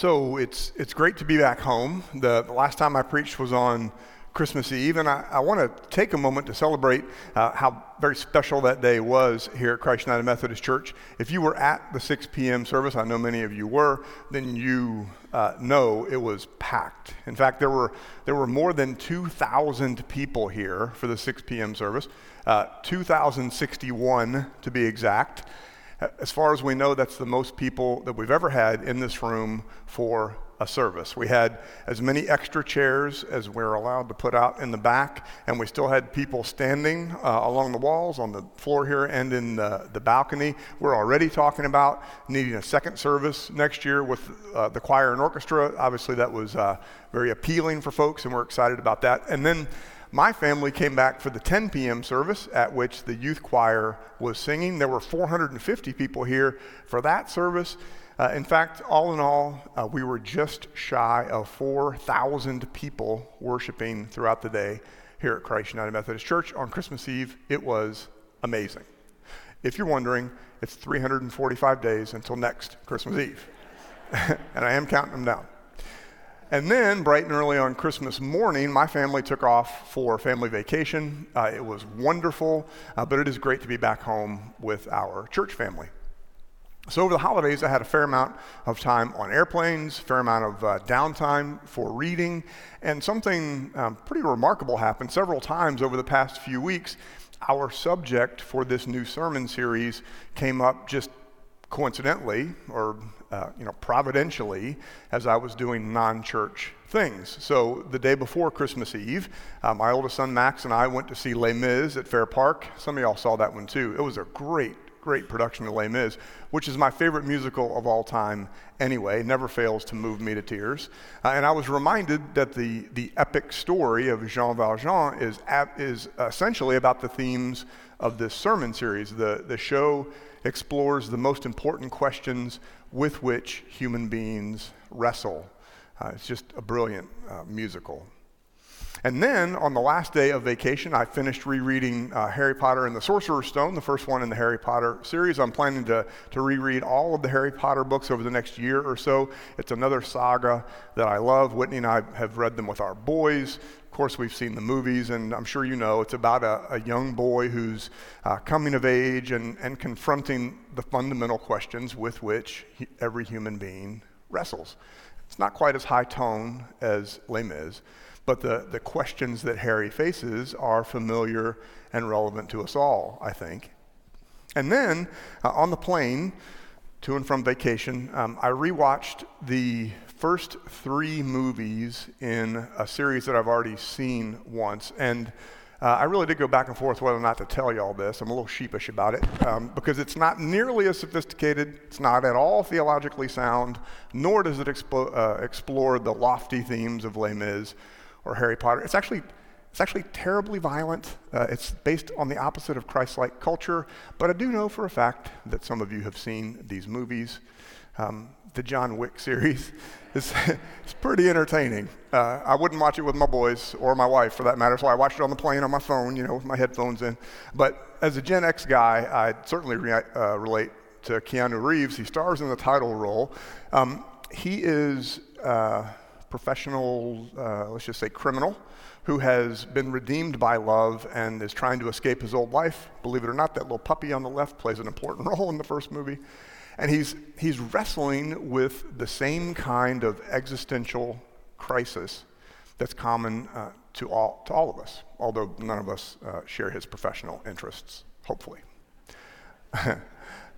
So it's, it's great to be back home. The, the last time I preached was on Christmas Eve, and I, I want to take a moment to celebrate uh, how very special that day was here at Christ United Methodist Church. If you were at the 6 p.m. service, I know many of you were, then you uh, know it was packed. In fact, there were, there were more than 2,000 people here for the 6 p.m. service, uh, 2,061 to be exact. As far as we know, that's the most people that we've ever had in this room for a service. We had as many extra chairs as we are allowed to put out in the back, and we still had people standing uh, along the walls, on the floor here, and in the, the, balcony. We're already talking about needing a second service next year with uh, the choir and orchestra. Obviously, that was uh, very appealing for folks, and we're excited about that. And then my family came back for the 10 p.m. service at which the youth choir was singing. There were 450 people here for that service. Uh, in fact, all in all, uh, we were just shy of 4,000 people worshiping throughout the day here at Christ United Methodist Church on Christmas Eve. It was amazing. If you're wondering, it's 345 days until next Christmas Eve. and I am counting them down. And then, bright and early on Christmas morning, my family took off for family vacation. Uh, it was wonderful, uh, but it is great to be back home with our church family. So, over the holidays, I had a fair amount of time on airplanes, fair amount of uh, downtime for reading, and something um, pretty remarkable happened several times over the past few weeks. Our subject for this new sermon series came up just coincidentally, or uh, you know, providentially, as I was doing non-church things. So the day before Christmas Eve, uh, my oldest son Max and I went to see Les Mis at Fair Park. Some of y'all saw that one too. It was a great, great production of Les Mis, which is my favorite musical of all time anyway. Never fails to move me to tears. Uh, and I was reminded that the the epic story of Jean Valjean is is essentially about the themes of this sermon series. The the show explores the most important questions with which human beings wrestle. Uh, it's just a brilliant uh, musical. And then on the last day of vacation, I finished rereading uh, Harry Potter and the Sorcerer's Stone, the first one in the Harry Potter series. I'm planning to, to reread all of the Harry Potter books over the next year or so. It's another saga that I love. Whitney and I have read them with our boys. Of course, we've seen the movies, and I'm sure you know it's about a, a young boy who's uh, coming of age and, and confronting the fundamental questions with which he, every human being wrestles. It's not quite as high tone as Les Mis, but the, the questions that Harry faces are familiar and relevant to us all, I think. And then uh, on the plane, to and from vacation, um, I rewatched the first three movies in a series that I've already seen once. And uh, I really did go back and forth whether or not to tell you all this. I'm a little sheepish about it um, because it's not nearly as sophisticated. It's not at all theologically sound, nor does it expo- uh, explore the lofty themes of Les Mis or Harry Potter. It's actually it's actually terribly violent. Uh, it's based on the opposite of Christ like culture, but I do know for a fact that some of you have seen these movies. Um, the John Wick series is it's pretty entertaining. Uh, I wouldn't watch it with my boys or my wife for that matter, so I watched it on the plane on my phone, you know, with my headphones in. But as a Gen X guy, I certainly re- uh, relate to Keanu Reeves. He stars in the title role. Um, he is a professional, uh, let's just say criminal, who has been redeemed by love and is trying to escape his old life. Believe it or not, that little puppy on the left plays an important role in the first movie. And he's, he's wrestling with the same kind of existential crisis that's common uh, to, all, to all of us, although none of us uh, share his professional interests, hopefully.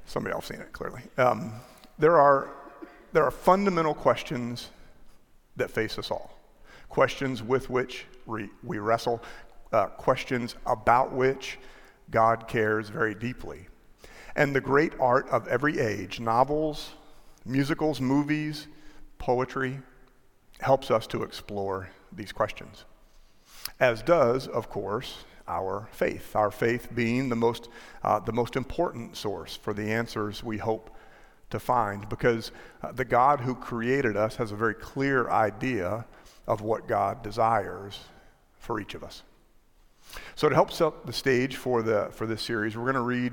Somebody else seen it, clearly. Um, there, are, there are fundamental questions that face us all, questions with which we, wrestle, uh, questions about which God cares very deeply and the great art of every age novels, musicals, movies, poetry helps us to explore these questions. As does, of course, our faith, our faith being the most, uh, the most important source for the answers we hope to find, because uh, the God who created us has a very clear idea of what God desires for each of us. So, to help set the stage for, the, for this series, we're going to read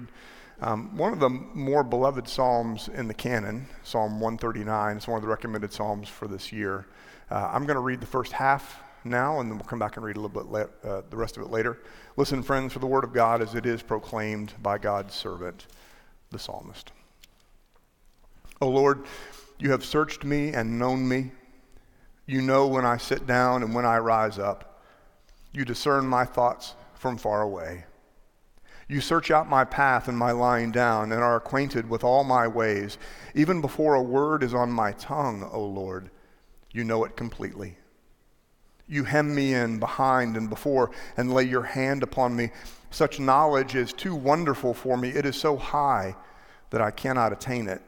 Um, one of the more beloved Psalms in the canon, Psalm 139, is one of the recommended Psalms for this year. Uh, I'm going to read the first half now, and then we'll come back and read a little bit la- uh, the rest of it later. Listen, friends, for the word of God as it is proclaimed by God's servant, the psalmist. O Lord, you have searched me and known me. You know when I sit down and when I rise up. You discern my thoughts from far away. You search out my path and my lying down and are acquainted with all my ways. Even before a word is on my tongue, O Lord, you know it completely. You hem me in behind and before and lay your hand upon me. Such knowledge is too wonderful for me. It is so high that I cannot attain it.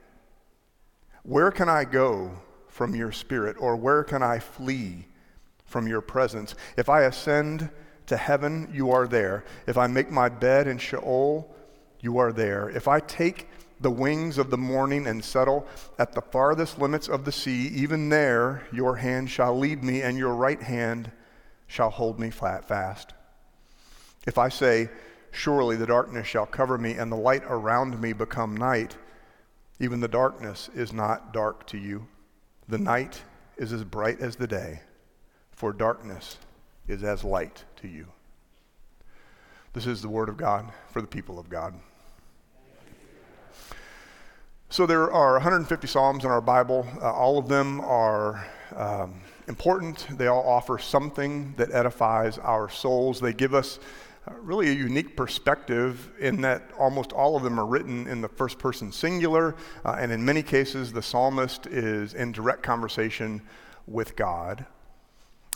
Where can I go from your spirit, or where can I flee from your presence? If I ascend to heaven, you are there. If I make my bed in Sheol, you are there. If I take the wings of the morning and settle at the farthest limits of the sea, even there your hand shall lead me, and your right hand shall hold me flat fast. If I say, Surely the darkness shall cover me, and the light around me become night, even the darkness is not dark to you. The night is as bright as the day, for darkness is as light to you. This is the word of God for the people of God. So there are 150 Psalms in our Bible. Uh, all of them are um, important. They all offer something that edifies our souls. They give us really a unique perspective in that almost all of them are written in the first person singular, uh, and in many cases, the psalmist is in direct conversation with God.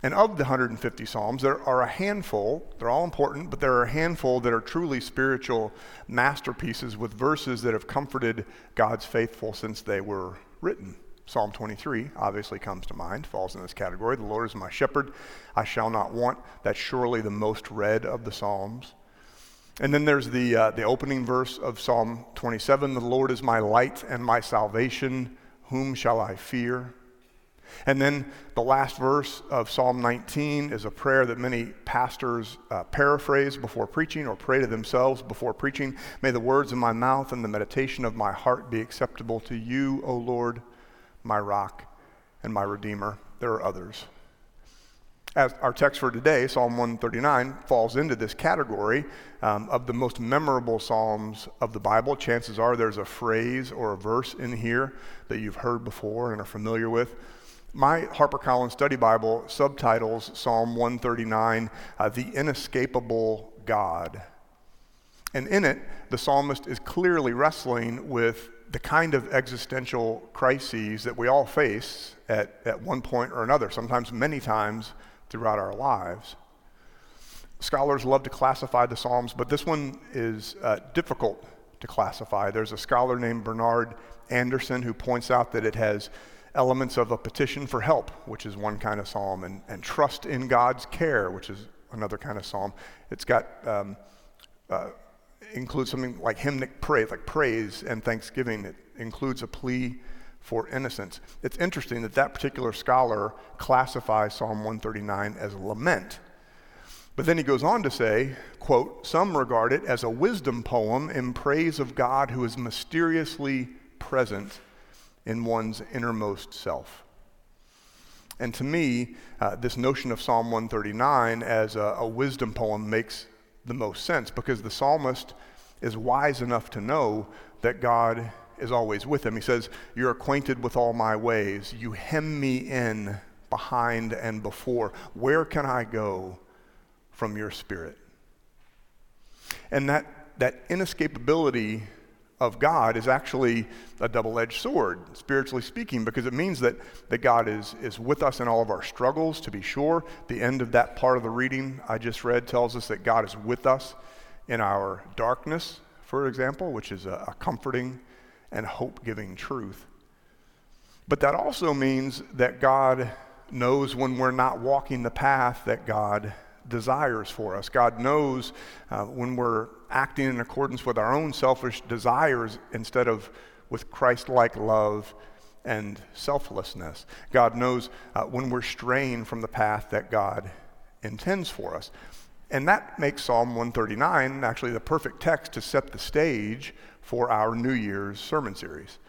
And of the 150 Psalms, there are a handful, they're all important, but there are a handful that are truly spiritual masterpieces with verses that have comforted God's faithful since they were written. Psalm 23 obviously comes to mind, falls in this category. The Lord is my shepherd, I shall not want. That's surely the most read of the Psalms. And then there's the, uh, the opening verse of Psalm 27 The Lord is my light and my salvation. Whom shall I fear? And then the last verse of Psalm 19 is a prayer that many pastors uh, paraphrase before preaching or pray to themselves before preaching. May the words of my mouth and the meditation of my heart be acceptable to you, O Lord, my rock and my redeemer. There are others. As our text for today, Psalm 139, falls into this category um, of the most memorable Psalms of the Bible. Chances are there's a phrase or a verse in here that you've heard before and are familiar with. My HarperCollins Study Bible subtitles Psalm 139, uh, The Inescapable God. And in it, the psalmist is clearly wrestling with the kind of existential crises that we all face at, at one point or another, sometimes many times throughout our lives. Scholars love to classify the Psalms, but this one is uh, difficult to classify. There's a scholar named Bernhard Anderson who points out that it has elements of a petition for help, which is one kind of psalm, and, and trust in God's care, which is another kind of psalm. It's got um, uh, includes something like hymnic praise, like praise and thanksgiving. It includes a plea for innocence. It's interesting that that particular scholar classifies Psalm 139 as lament. But then he goes on to say, quote, some regard it as a wisdom poem in praise of God who is mysteriously present in one's innermost self. And to me, uh, this notion of Psalm 139 as a, a wisdom poem makes the most sense because the psalmist is wise enough to know that God is always with him. He says, You're acquainted with all my ways. You hem me in behind and before. Where can I go from your spirit? And that, that inescapability of God is actually a double edged sword, spiritually speaking, because it means that, that God is, is with us in all of our struggles, to be sure. The end of that part of the reading I just read tells us that God is with us in our darkness, for example, which is a, a comforting and hope giving truth. But that also means that God knows when we're not walking the path that God desires for us. God knows uh, when we're acting in accordance with our own selfish desires instead of with Christ like love and selflessness. God knows uh, when we're straying from the path that God intends for us. And that makes Psalm 139 actually the perfect text to set the stage for our New Year's sermon series.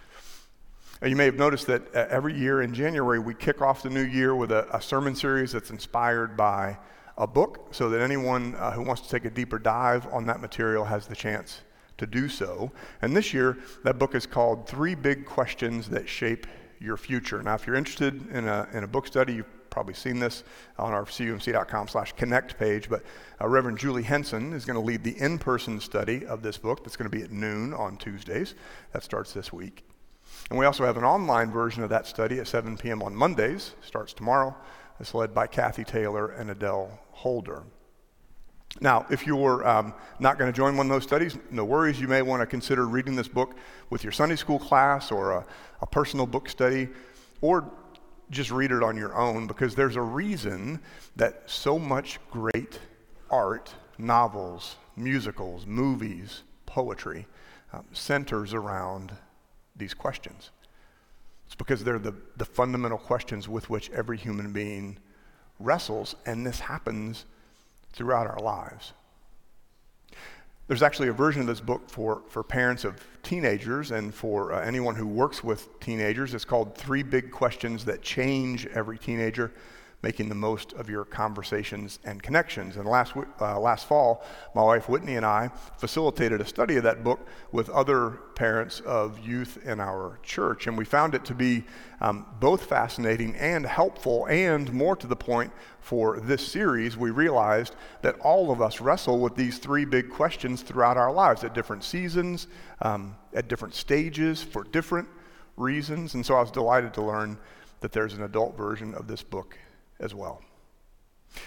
You may have noticed that uh, every year in January we kick off the new year with a, a sermon series that's inspired by a book so that anyone uh, who wants to take a deeper dive on that material has the chance to do so. And this year, that book is called Three Big Questions That Shape Your Future. Now, if you're interested in a, in a book study, you've probably seen this on our cumc.com slash connect page, but uh, Reverend Julie Henson is going to lead the in-person study of this book that's going to be at noon on Tuesdays. That starts this week. And we also have an online version of that study at 7 p.m. on Mondays, starts tomorrow. It's led by Kathy Taylor and Adele Holder. Now, if you're um, not going to join one of those studies, no worries. You may want to consider reading this book with your Sunday school class or a, a personal book study, or just read it on your own because there's a reason that so much great art, novels, musicals, movies, poetry um, centers around these questions. It's because they're the, the fundamental questions with which every human being wrestles, and this happens throughout our lives. There's actually a version of this book for, for parents of teenagers and for uh, anyone who works with teenagers. It's called Three Big Questions That Change Every Teenager making the most of your conversations and connections. And last, uh, last fall, my wife Whitney and I facilitated a study of that book with other parents of youth in our church. And we found it to be um, both fascinating and helpful, and more to the point, for this series, we realized that all of us wrestle with these three big questions throughout our lives at different seasons, um, at different stages, for different reasons. And so I was delighted to learn that there's an adult version of this book as well.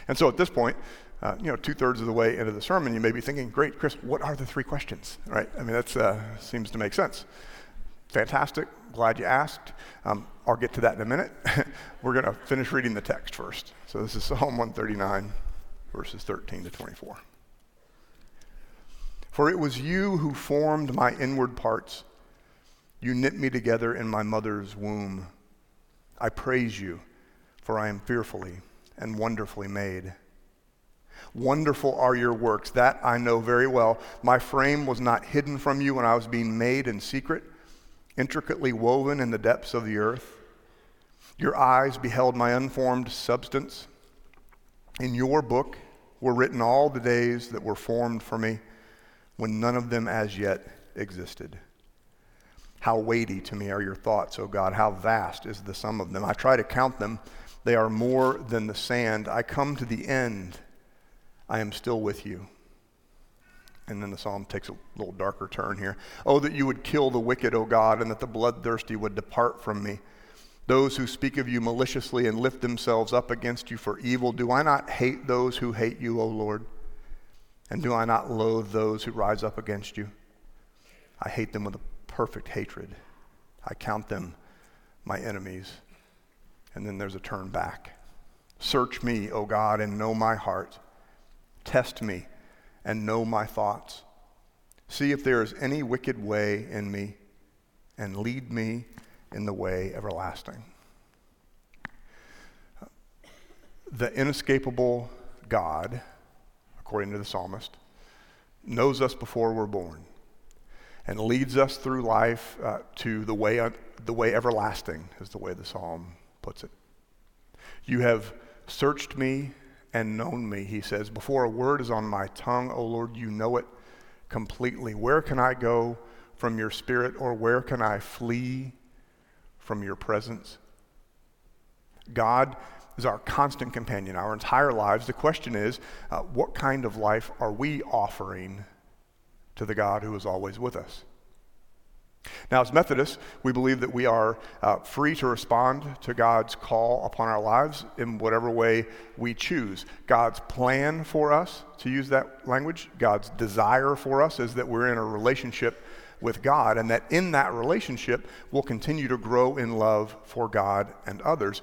And so at this point, uh, you know, two thirds of the way into the sermon, you may be thinking, great, Chris, what are the three questions? Right? I mean, that uh, seems to make sense. Fantastic. Glad you asked. Um, I'll get to that in a minute. We're going to finish reading the text first. So this is Psalm 139, verses 13 to 24. For it was you who formed my inward parts. You knit me together in my mother's womb. I praise you for I am fearfully and wonderfully made. Wonderful are your works, that I know very well. My frame was not hidden from you when I was being made in secret, intricately woven in the depths of the earth. Your eyes beheld my unformed substance. In your book were written all the days that were formed for me, when none of them as yet existed. How weighty to me are your thoughts, O God. How vast is the sum of them. I try to count them they are more than the sand. I come to the end. I am still with you. And then the psalm takes a little darker turn here. Oh, that you would kill the wicked, O God, and that the bloodthirsty would depart from me. Those who speak of you maliciously and lift themselves up against you for evil, do I not hate those who hate you, O Lord? And do I not loathe those who rise up against you? I hate them with a perfect hatred. I count them my enemies and then there's a turn back. Search me, O God, and know my heart. Test me and know my thoughts. See if there is any wicked way in me, and lead me in the way everlasting. The inescapable God, according to the psalmist, knows us before we're born and leads us through life uh, to the way, uh, the way everlasting, is the way the psalm puts it. You have searched me and known me, he says. Before a word is on my tongue, O Lord, you know it completely. Where can I go from your spirit, or where can I flee from your presence? God is our constant companion our entire lives. The question is, uh, what kind of life are we offering to the God who is always with us? Now, as Methodists, we believe that we are uh, free to respond to God's call upon our lives in whatever way we choose. God's plan for us, to use that language, God's desire for us is that we're in a relationship with God, and that in that relationship, we'll continue to grow in love for God and others.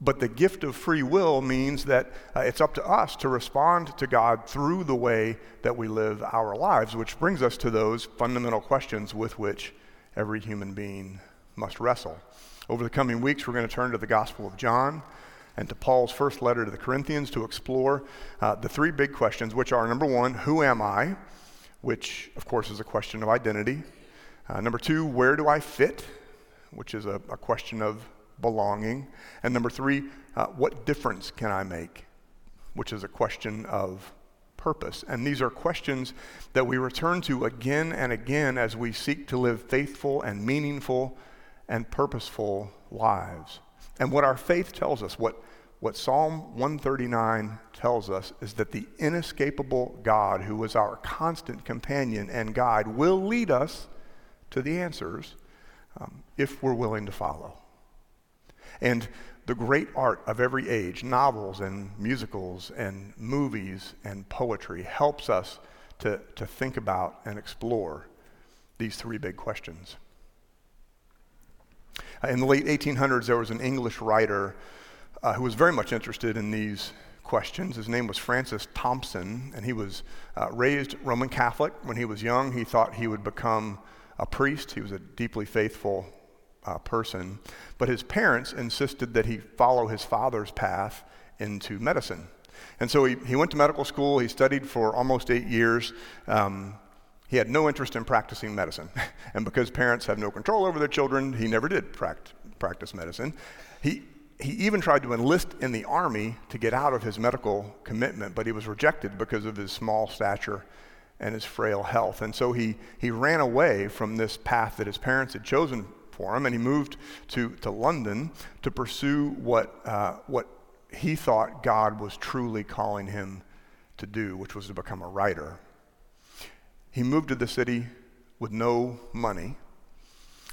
But the gift of free will means that uh, it's up to us to respond to God through the way that we live our lives, which brings us to those fundamental questions with which every human being must wrestle. Over the coming weeks, we're going to turn to the Gospel of John, and to Paul's first letter to the Corinthians to explore uh, the three big questions, which are number one, who am I? Which, of course, is a question of identity. Uh, number two, where do I fit? Which is a, a question of belonging. And number three, uh, what difference can I make? Which is a question of purpose. And these are questions that we return to again and again as we seek to live faithful and meaningful and purposeful lives. And what our faith tells us, what, what Psalm 139 tells us, is that the inescapable God, who is our constant companion and guide, will lead us to the answers um, if we're willing to follow. And the great art of every age, novels and musicals and movies and poetry, helps us to, to think about and explore these three big questions. In the late 1800s, there was an English writer uh, who was very much interested in these questions. His name was Francis Thompson, and he was uh, raised Roman Catholic. When he was young, he thought he would become a priest. He was a deeply faithful uh, person. But his parents insisted that he follow his father's path into medicine. And so he, he went to medical school. He studied for almost eight years. Um, he had no interest in practicing medicine. and because parents have no control over their children, he never did pract- practice medicine. He, he even tried to enlist in the army to get out of his medical commitment, but he was rejected because of his small stature and his frail health. And so he, he ran away from this path that his parents had chosen for him, and he moved to, to London to pursue what, uh, what he thought God was truly calling him to do, which was to become a writer. He moved to the city with no money.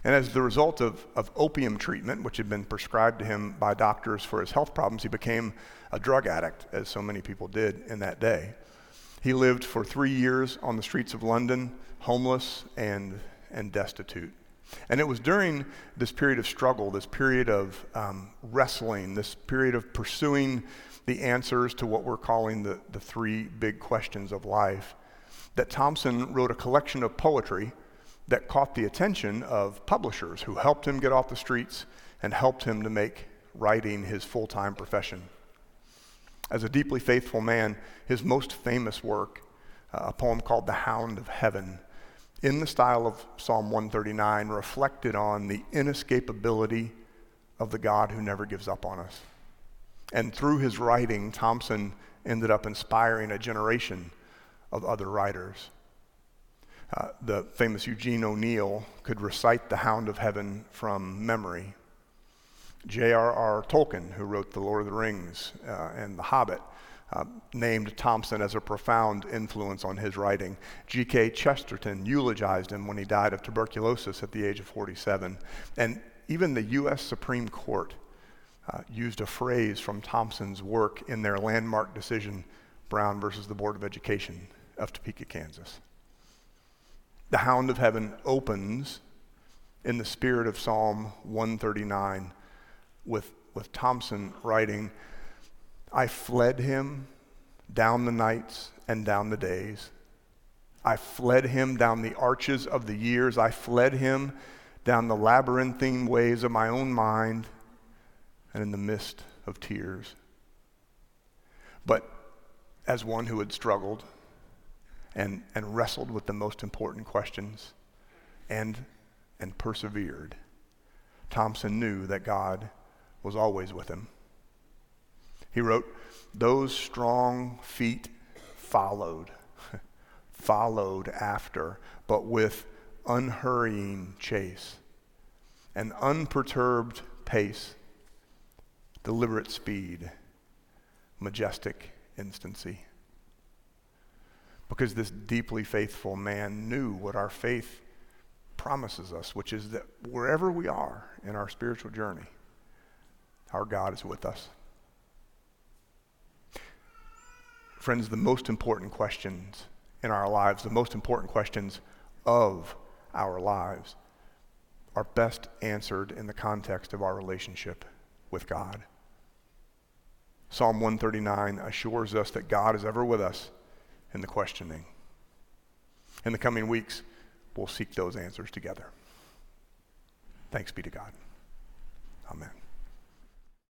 And as the result of, of opium treatment, which had been prescribed to him by doctors for his health problems, he became a drug addict, as so many people did in that day. He lived for three years on the streets of London, homeless and, and destitute. And it was during this period of struggle, this period of um, wrestling, this period of pursuing the answers to what we're calling the, the three big questions of life, that Thompson wrote a collection of poetry that caught the attention of publishers who helped him get off the streets and helped him to make writing his full time profession. As a deeply faithful man, his most famous work, uh, a poem called The Hound of Heaven, in the style of Psalm 139, reflected on the inescapability of the God who never gives up on us. And through his writing, Thompson ended up inspiring a generation of other writers. Uh, the famous Eugene O'Neill could recite The Hound of Heaven from memory. J.R.R. Tolkien, who wrote The Lord of the Rings uh, and The Hobbit, uh, named Thompson as a profound influence on his writing. G.K. Chesterton eulogized him when he died of tuberculosis at the age of 47. And even the U.S. Supreme Court uh, used a phrase from Thompson's work in their landmark decision, Brown versus the Board of Education of Topeka, Kansas. The Hound of Heaven opens in the spirit of Psalm 139 with, with Thompson writing, I fled him down the nights and down the days. I fled him down the arches of the years. I fled him down the labyrinthine ways of my own mind and in the mist of tears. But as one who had struggled and, and wrestled with the most important questions and, and persevered, Thompson knew that God was always with him. He wrote, Those strong feet followed, followed after, but with unhurrying chase, an unperturbed pace, deliberate speed, majestic instancy. Because this deeply faithful man knew what our faith promises us, which is that wherever we are in our spiritual journey, our God is with us. Friends, the most important questions in our lives, the most important questions of our lives, are best answered in the context of our relationship with God. Psalm 139 assures us that God is ever with us in the questioning. In the coming weeks, we'll seek those answers together. Thanks be to God. Amen.